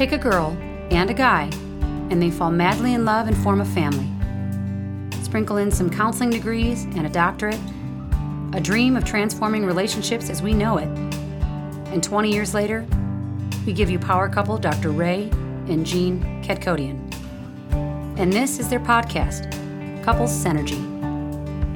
Take a girl and a guy, and they fall madly in love and form a family. Sprinkle in some counseling degrees and a doctorate, a dream of transforming relationships as we know it. And 20 years later, we give you power couple Dr. Ray and Jean Kadkodian. And this is their podcast, Couples Synergy.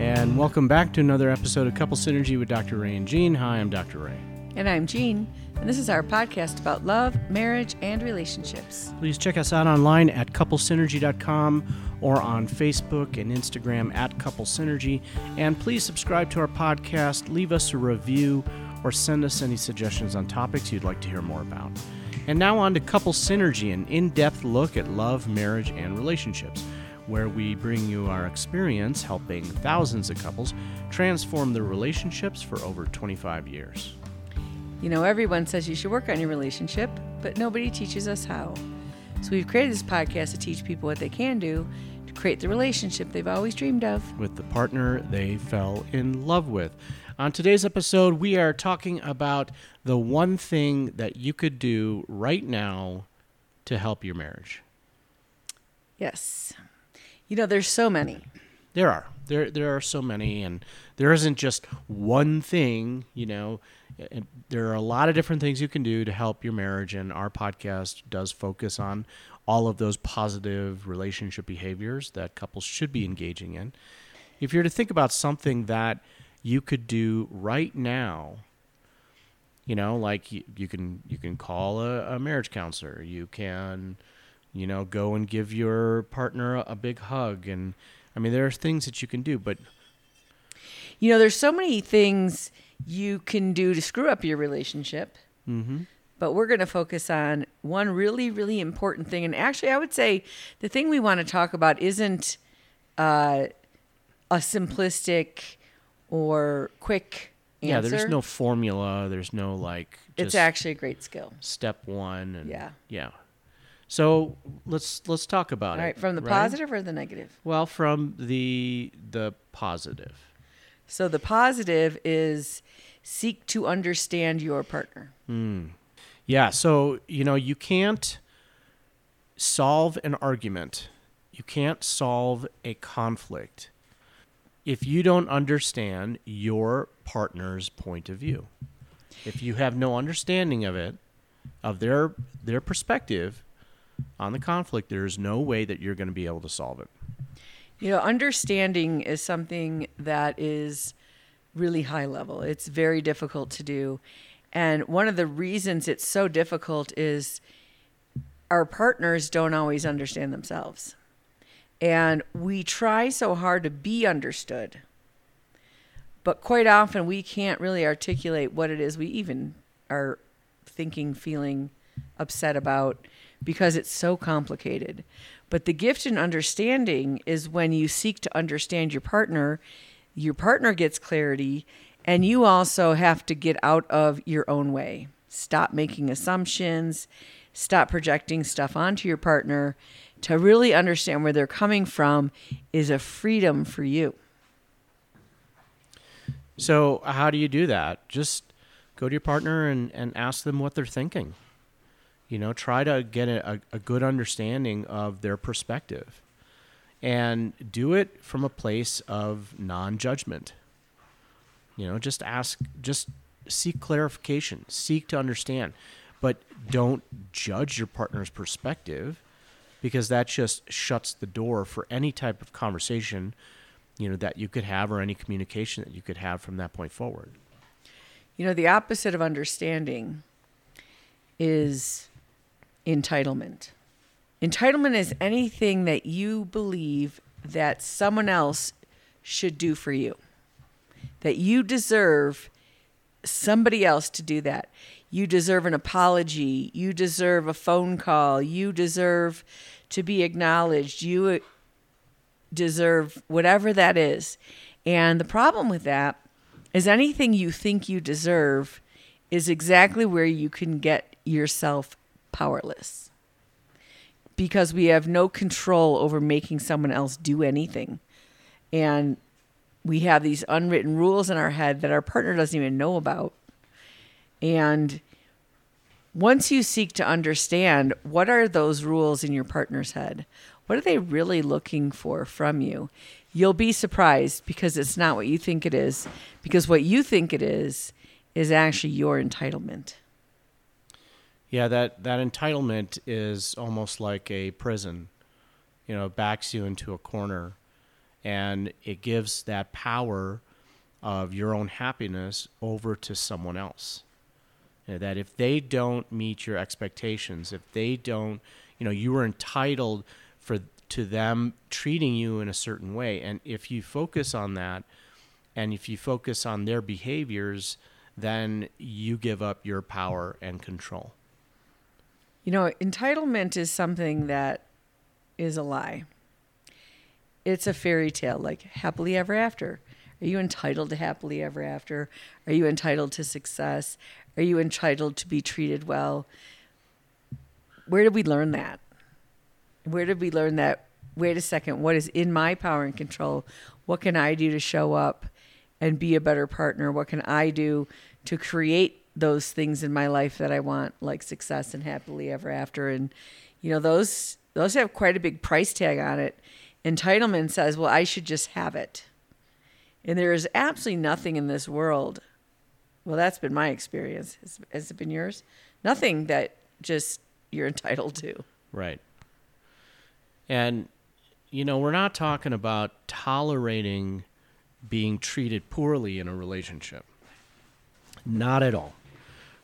And welcome back to another episode of Couple Synergy with Dr. Ray and Jean. Hi, I'm Dr. Ray. And I'm Jean, and this is our podcast about love, marriage, and relationships. Please check us out online at couplesynergy.com or on Facebook and Instagram at Couple Synergy. And please subscribe to our podcast, leave us a review, or send us any suggestions on topics you'd like to hear more about. And now on to Couple Synergy, an in depth look at love, marriage, and relationships where we bring you our experience helping thousands of couples transform their relationships for over 25 years. You know, everyone says you should work on your relationship, but nobody teaches us how. So we've created this podcast to teach people what they can do to create the relationship they've always dreamed of with the partner they fell in love with. On today's episode, we are talking about the one thing that you could do right now to help your marriage. Yes. You know, there's so many. There are. There there are so many and there isn't just one thing, you know. There are a lot of different things you can do to help your marriage and our podcast does focus on all of those positive relationship behaviors that couples should be engaging in. If you're to think about something that you could do right now, you know, like you, you can you can call a, a marriage counselor, you can you know, go and give your partner a, a big hug. And I mean, there are things that you can do, but. You know, there's so many things you can do to screw up your relationship. Mm-hmm. But we're going to focus on one really, really important thing. And actually, I would say the thing we want to talk about isn't uh, a simplistic or quick answer. Yeah, there's no formula. There's no like. it's actually a great skill. Step one. And, yeah. Yeah. So let's let's talk about All it. All right, from the right? positive or the negative? Well, from the the positive. So the positive is seek to understand your partner. Mm. Yeah. So you know you can't solve an argument. You can't solve a conflict if you don't understand your partner's point of view. If you have no understanding of it, of their their perspective, on the conflict, there's no way that you're going to be able to solve it. You know, understanding is something that is really high level. It's very difficult to do. And one of the reasons it's so difficult is our partners don't always understand themselves. And we try so hard to be understood. But quite often we can't really articulate what it is we even are thinking, feeling upset about because it's so complicated. But the gift in understanding is when you seek to understand your partner, your partner gets clarity, and you also have to get out of your own way. Stop making assumptions, stop projecting stuff onto your partner. To really understand where they're coming from is a freedom for you. So, how do you do that? Just go to your partner and, and ask them what they're thinking. You know, try to get a, a good understanding of their perspective and do it from a place of non judgment. You know, just ask, just seek clarification, seek to understand, but don't judge your partner's perspective because that just shuts the door for any type of conversation, you know, that you could have or any communication that you could have from that point forward. You know, the opposite of understanding is entitlement. Entitlement is anything that you believe that someone else should do for you. That you deserve somebody else to do that. You deserve an apology. You deserve a phone call. You deserve to be acknowledged. You uh, deserve whatever that is. And the problem with that is anything you think you deserve is exactly where you can get yourself powerless because we have no control over making someone else do anything. And we have these unwritten rules in our head that our partner doesn't even know about. And once you seek to understand what are those rules in your partner's head, what are they really looking for from you? You'll be surprised because it's not what you think it is, because what you think it is is actually your entitlement. Yeah, that, that entitlement is almost like a prison. You know, backs you into a corner and it gives that power of your own happiness over to someone else. You know, that if they don't meet your expectations, if they don't, you know, you are entitled for to them treating you in a certain way. And if you focus on that and if you focus on their behaviors, then you give up your power and control. You know, entitlement is something that is a lie. It's a fairy tale, like happily ever after. Are you entitled to happily ever after? Are you entitled to success? Are you entitled to be treated well? Where did we learn that? Where did we learn that? Wait a second, what is in my power and control? What can I do to show up and be a better partner? What can I do to create those things in my life that I want, like success and happily ever after? And you know, those those have quite a big price tag on it. Entitlement says, well, I should just have it. And there is absolutely nothing in this world. Well, that's been my experience. Has, has it been yours? Nothing that just you're entitled to. Right. And, you know, we're not talking about tolerating being treated poorly in a relationship. Not at all.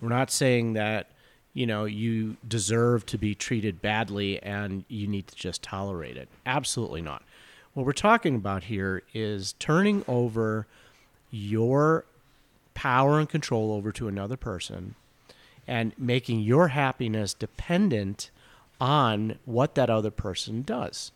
We're not saying that, you know, you deserve to be treated badly and you need to just tolerate it. Absolutely not. What we're talking about here is turning over your power and control over to another person and making your happiness dependent on what that other person does.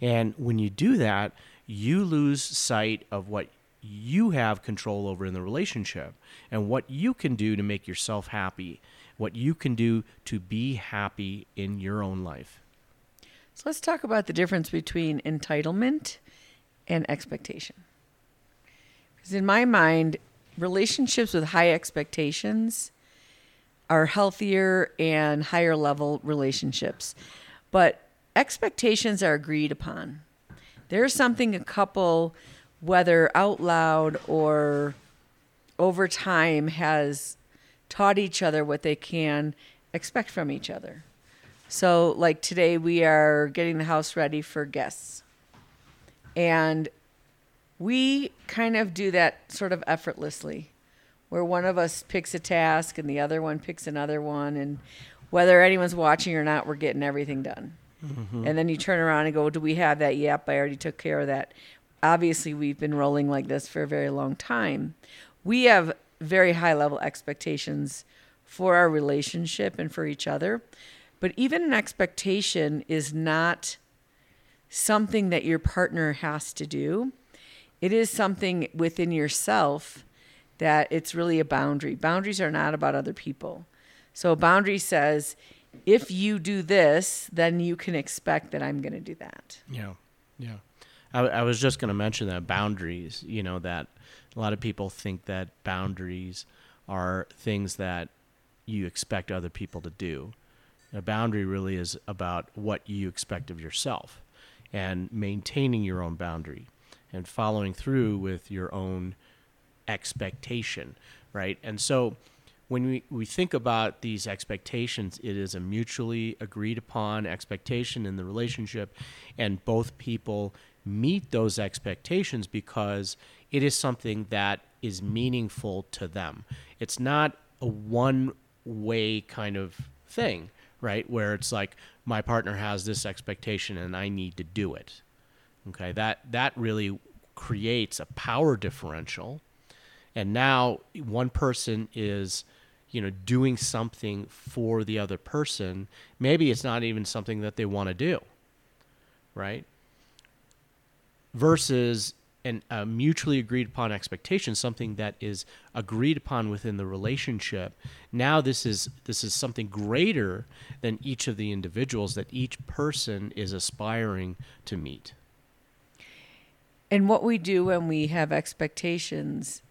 And when you do that, you lose sight of what you have control over in the relationship and what you can do to make yourself happy, what you can do to be happy in your own life. So let's talk about the difference between entitlement and expectation. Because in my mind, relationships with high expectations are healthier and higher level relationships. But expectations are agreed upon. There's something a couple, whether out loud or over time, has taught each other what they can expect from each other. So, like today, we are getting the house ready for guests. And we kind of do that sort of effortlessly where one of us picks a task and the other one picks another one and whether anyone's watching or not we're getting everything done mm-hmm. and then you turn around and go do we have that yep i already took care of that obviously we've been rolling like this for a very long time we have very high level expectations for our relationship and for each other but even an expectation is not something that your partner has to do it is something within yourself that it's really a boundary. Boundaries are not about other people. So a boundary says, if you do this, then you can expect that I'm going to do that. Yeah, yeah. I, I was just going to mention that boundaries. You know that a lot of people think that boundaries are things that you expect other people to do. A boundary really is about what you expect of yourself and maintaining your own boundary and following through with your own expectation, right? And so when we, we think about these expectations, it is a mutually agreed upon expectation in the relationship, and both people meet those expectations because it is something that is meaningful to them. It's not a one way kind of thing, right? Where it's like my partner has this expectation and I need to do it. Okay, that that really creates a power differential and now one person is you know doing something for the other person maybe it's not even something that they want to do right versus an, a mutually agreed upon expectation something that is agreed upon within the relationship now this is this is something greater than each of the individuals that each person is aspiring to meet and what we do when we have expectations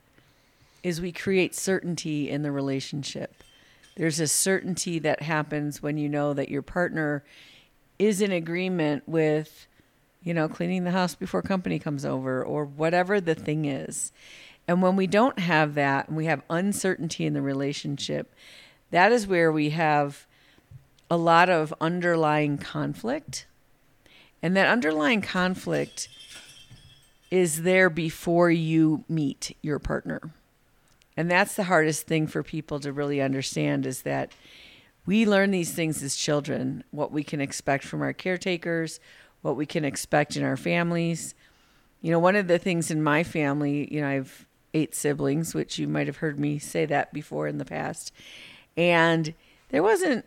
is we create certainty in the relationship. There's a certainty that happens when you know that your partner is in agreement with, you know, cleaning the house before company comes over or whatever the thing is. And when we don't have that and we have uncertainty in the relationship, that is where we have a lot of underlying conflict. And that underlying conflict is there before you meet your partner. And that's the hardest thing for people to really understand is that we learn these things as children, what we can expect from our caretakers, what we can expect in our families. You know, one of the things in my family, you know, I have eight siblings, which you might have heard me say that before in the past. And there wasn't,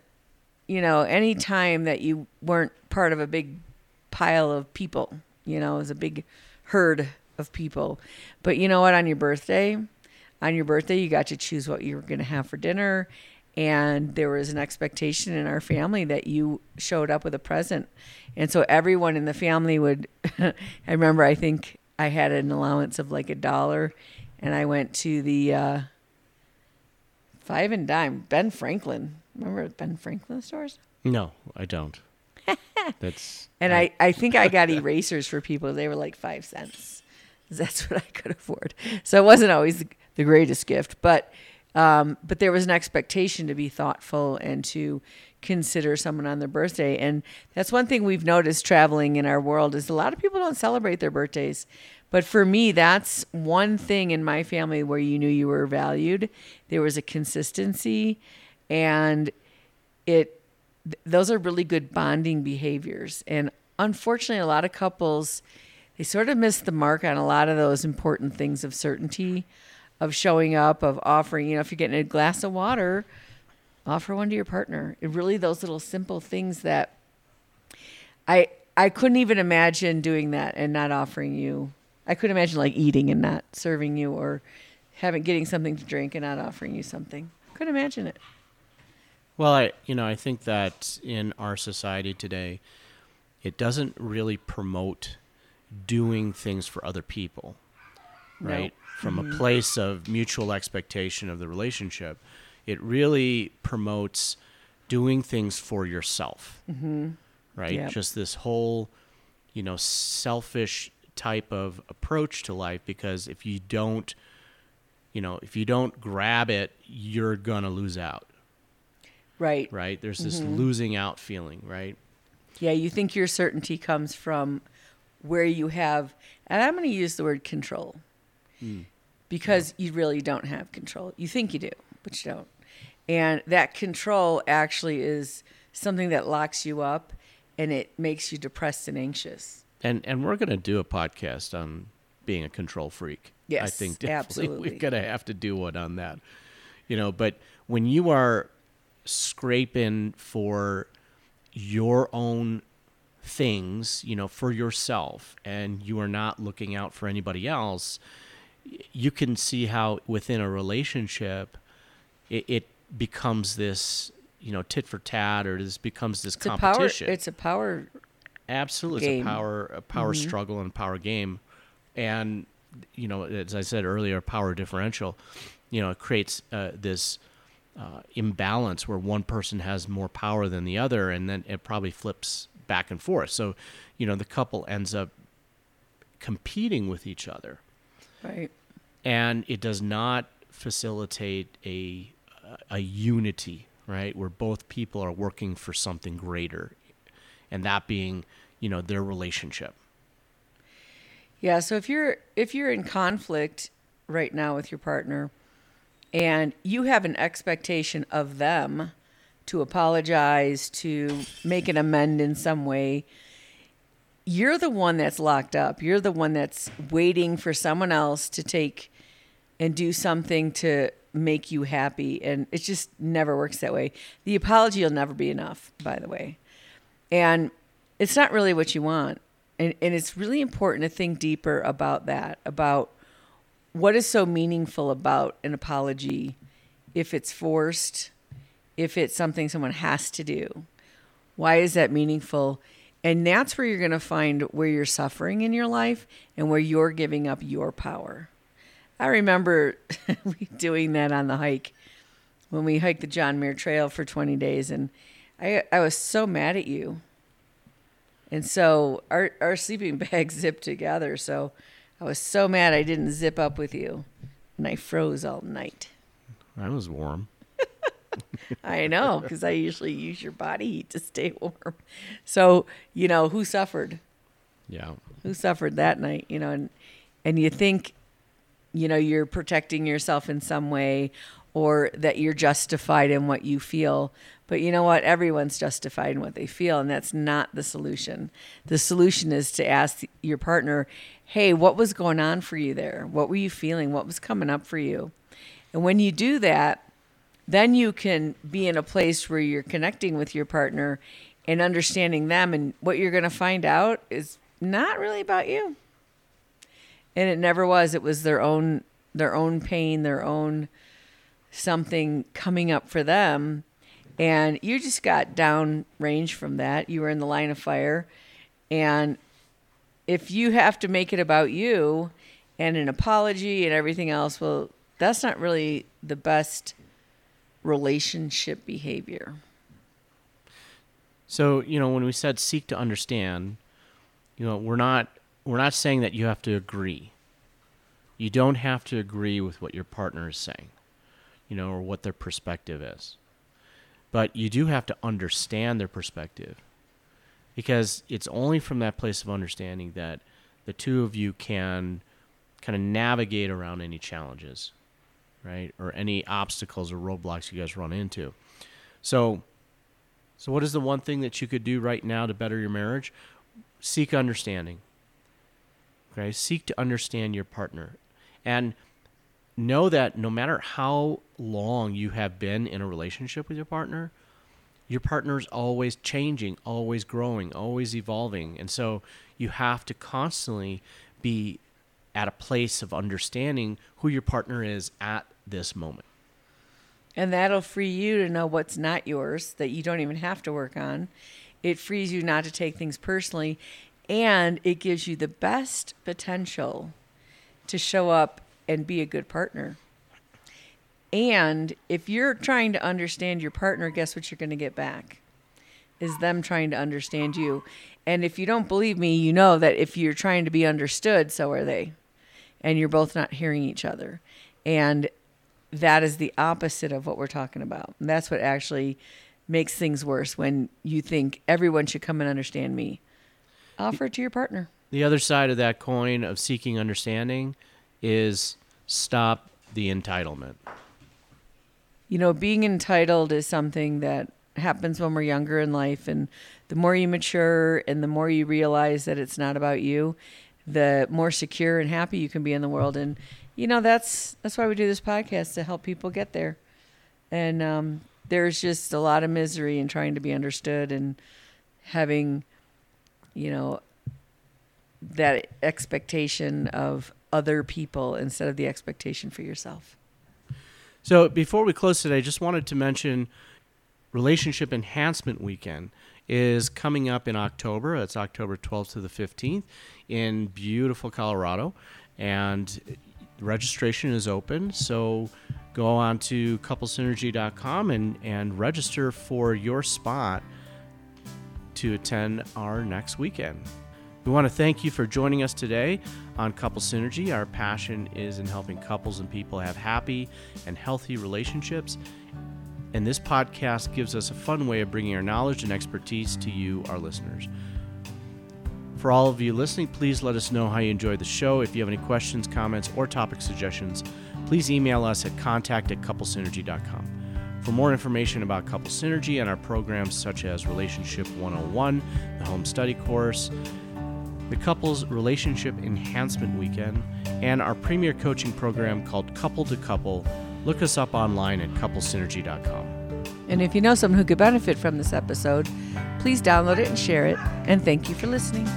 you know, any time that you weren't part of a big pile of people. You know, it was a big herd of people. But you know what? On your birthday, on your birthday, you got to choose what you were going to have for dinner. And there was an expectation in our family that you showed up with a present. And so everyone in the family would, I remember, I think I had an allowance of like a dollar and I went to the uh, Five and Dime, Ben Franklin. Remember Ben Franklin stores? No, I don't. That's and I, I think I got erasers for people. They were like five cents. That's what I could afford. So it wasn't always the greatest gift, but um, but there was an expectation to be thoughtful and to consider someone on their birthday. And that's one thing we've noticed traveling in our world is a lot of people don't celebrate their birthdays. But for me, that's one thing in my family where you knew you were valued. There was a consistency, and it th- those are really good bonding behaviors. And unfortunately, a lot of couples they sort of miss the mark on a lot of those important things of certainty, of showing up, of offering. You know, if you're getting a glass of water, offer one to your partner. It really those little simple things that I I couldn't even imagine doing that and not offering you I couldn't imagine like eating and not serving you or having getting something to drink and not offering you something. Couldn't imagine it. Well, I you know, I think that in our society today, it doesn't really promote doing things for other people. Right? From a place of mutual expectation of the relationship. It really promotes doing things for yourself. Mm-hmm. Right? Yep. Just this whole, you know, selfish type of approach to life because if you don't you know if you don't grab it you're gonna lose out Right. right there's this losing out feeling right Yeah, you think your certainty comes from where you have and I'm going to use the word control. Because you really don't have control. You think you do, but you don't. And that control actually is something that locks you up and it makes you depressed and anxious. and and we're gonna do a podcast on being a control freak Yes, i think definitely absolutely. we're gonna have to do one on that you know but when you are scraping for your own things you know for yourself and you are not looking out for anybody else you can see how within a relationship it, it becomes this you know tit for tat or this becomes this It's a power competition it's a power Absolutely, game. it's a power a power struggle and power game, and you know, as I said earlier, power differential. You know, it creates uh, this uh, imbalance where one person has more power than the other, and then it probably flips back and forth. So, you know, the couple ends up competing with each other, right. and it does not facilitate a a unity, right? Where both people are working for something greater, and that being, you know, their relationship. Yeah, so if you're if you're in conflict right now with your partner and you have an expectation of them to apologize, to make an amend in some way, you're the one that's locked up. You're the one that's waiting for someone else to take and do something to make you happy and it just never works that way. The apology will never be enough, by the way. And it's not really what you want. And, and it's really important to think deeper about that, about what is so meaningful about an apology if it's forced, if it's something someone has to do. Why is that meaningful? And that's where you're going to find where you're suffering in your life and where you're giving up your power. I remember doing that on the hike. when we hiked the John Muir Trail for 20 days, and I I was so mad at you. And so our our sleeping bags zipped together, so I was so mad I didn't zip up with you, and I froze all night. I was warm. I know, because I usually use your body heat to stay warm. So you know who suffered? Yeah. Who suffered that night? You know, and and you think, you know, you're protecting yourself in some way, or that you're justified in what you feel. But you know what? Everyone's justified in what they feel, and that's not the solution. The solution is to ask your partner, hey, what was going on for you there? What were you feeling? What was coming up for you? And when you do that, then you can be in a place where you're connecting with your partner and understanding them. And what you're going to find out is not really about you. And it never was. It was their own their own pain, their own something coming up for them and you just got down range from that. You were in the line of fire. And if you have to make it about you and an apology and everything else, well, that's not really the best relationship behavior. So, you know, when we said seek to understand, you know, we're not we're not saying that you have to agree. You don't have to agree with what your partner is saying, you know, or what their perspective is but you do have to understand their perspective because it's only from that place of understanding that the two of you can kind of navigate around any challenges right? Or any obstacles or roadblocks you guys run into. So so what is the one thing that you could do right now to better your marriage? Seek understanding okay? Seek to understand your partner. And know that no matter how long you have been in a relationship with your partner, your partner's always changing, always growing, always evolving. And so you have to constantly be at a place of understanding who your partner is at this moment. And that'll free you to know what's not yours that you don't even have to work on. It frees you not to take things personally and it gives you the best potential to show up and be a good partner. And if you're trying to understand your partner, guess what you're going to get back? Is them trying to understand you. And if you don't believe me, you know that if you're trying to be understood, so are they. And you're both not hearing each other. And that is the opposite of what we're talking about. And that's what actually makes things worse when you think everyone should come and understand me. Offer it to your partner. The other side of that coin of seeking understanding is stop the entitlement. You know, being entitled is something that happens when we're younger in life. And the more you mature and the more you realize that it's not about you, the more secure and happy you can be in the world. And, you know, that's, that's why we do this podcast to help people get there. And um, there's just a lot of misery in trying to be understood and having, you know, that expectation of other people instead of the expectation for yourself. So before we close today, I just wanted to mention Relationship Enhancement Weekend is coming up in October. It's October 12th to the 15th in beautiful Colorado. And registration is open. So go on to couplesynergy.com and, and register for your spot to attend our next weekend. We want to thank you for joining us today on Couple Synergy. Our passion is in helping couples and people have happy and healthy relationships. And this podcast gives us a fun way of bringing our knowledge and expertise to you, our listeners. For all of you listening, please let us know how you enjoyed the show. If you have any questions, comments, or topic suggestions, please email us at contact at couplesynergy.com. For more information about Couple Synergy and our programs such as Relationship 101, the Home Study Course, the Couples Relationship Enhancement Weekend, and our premier coaching program called Couple to Couple. Look us up online at couplesynergy.com. And if you know someone who could benefit from this episode, please download it and share it. And thank you for listening.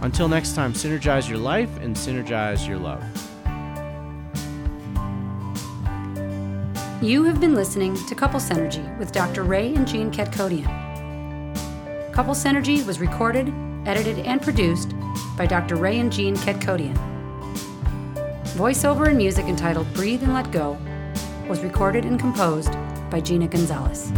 Until next time, synergize your life and synergize your love. You have been listening to Couple Synergy with Dr. Ray and Jean Ketkodian. Couple Synergy was recorded edited, and produced by Dr. Ray and Jean Ketkodian. Voiceover and music entitled Breathe and Let Go was recorded and composed by Gina Gonzalez.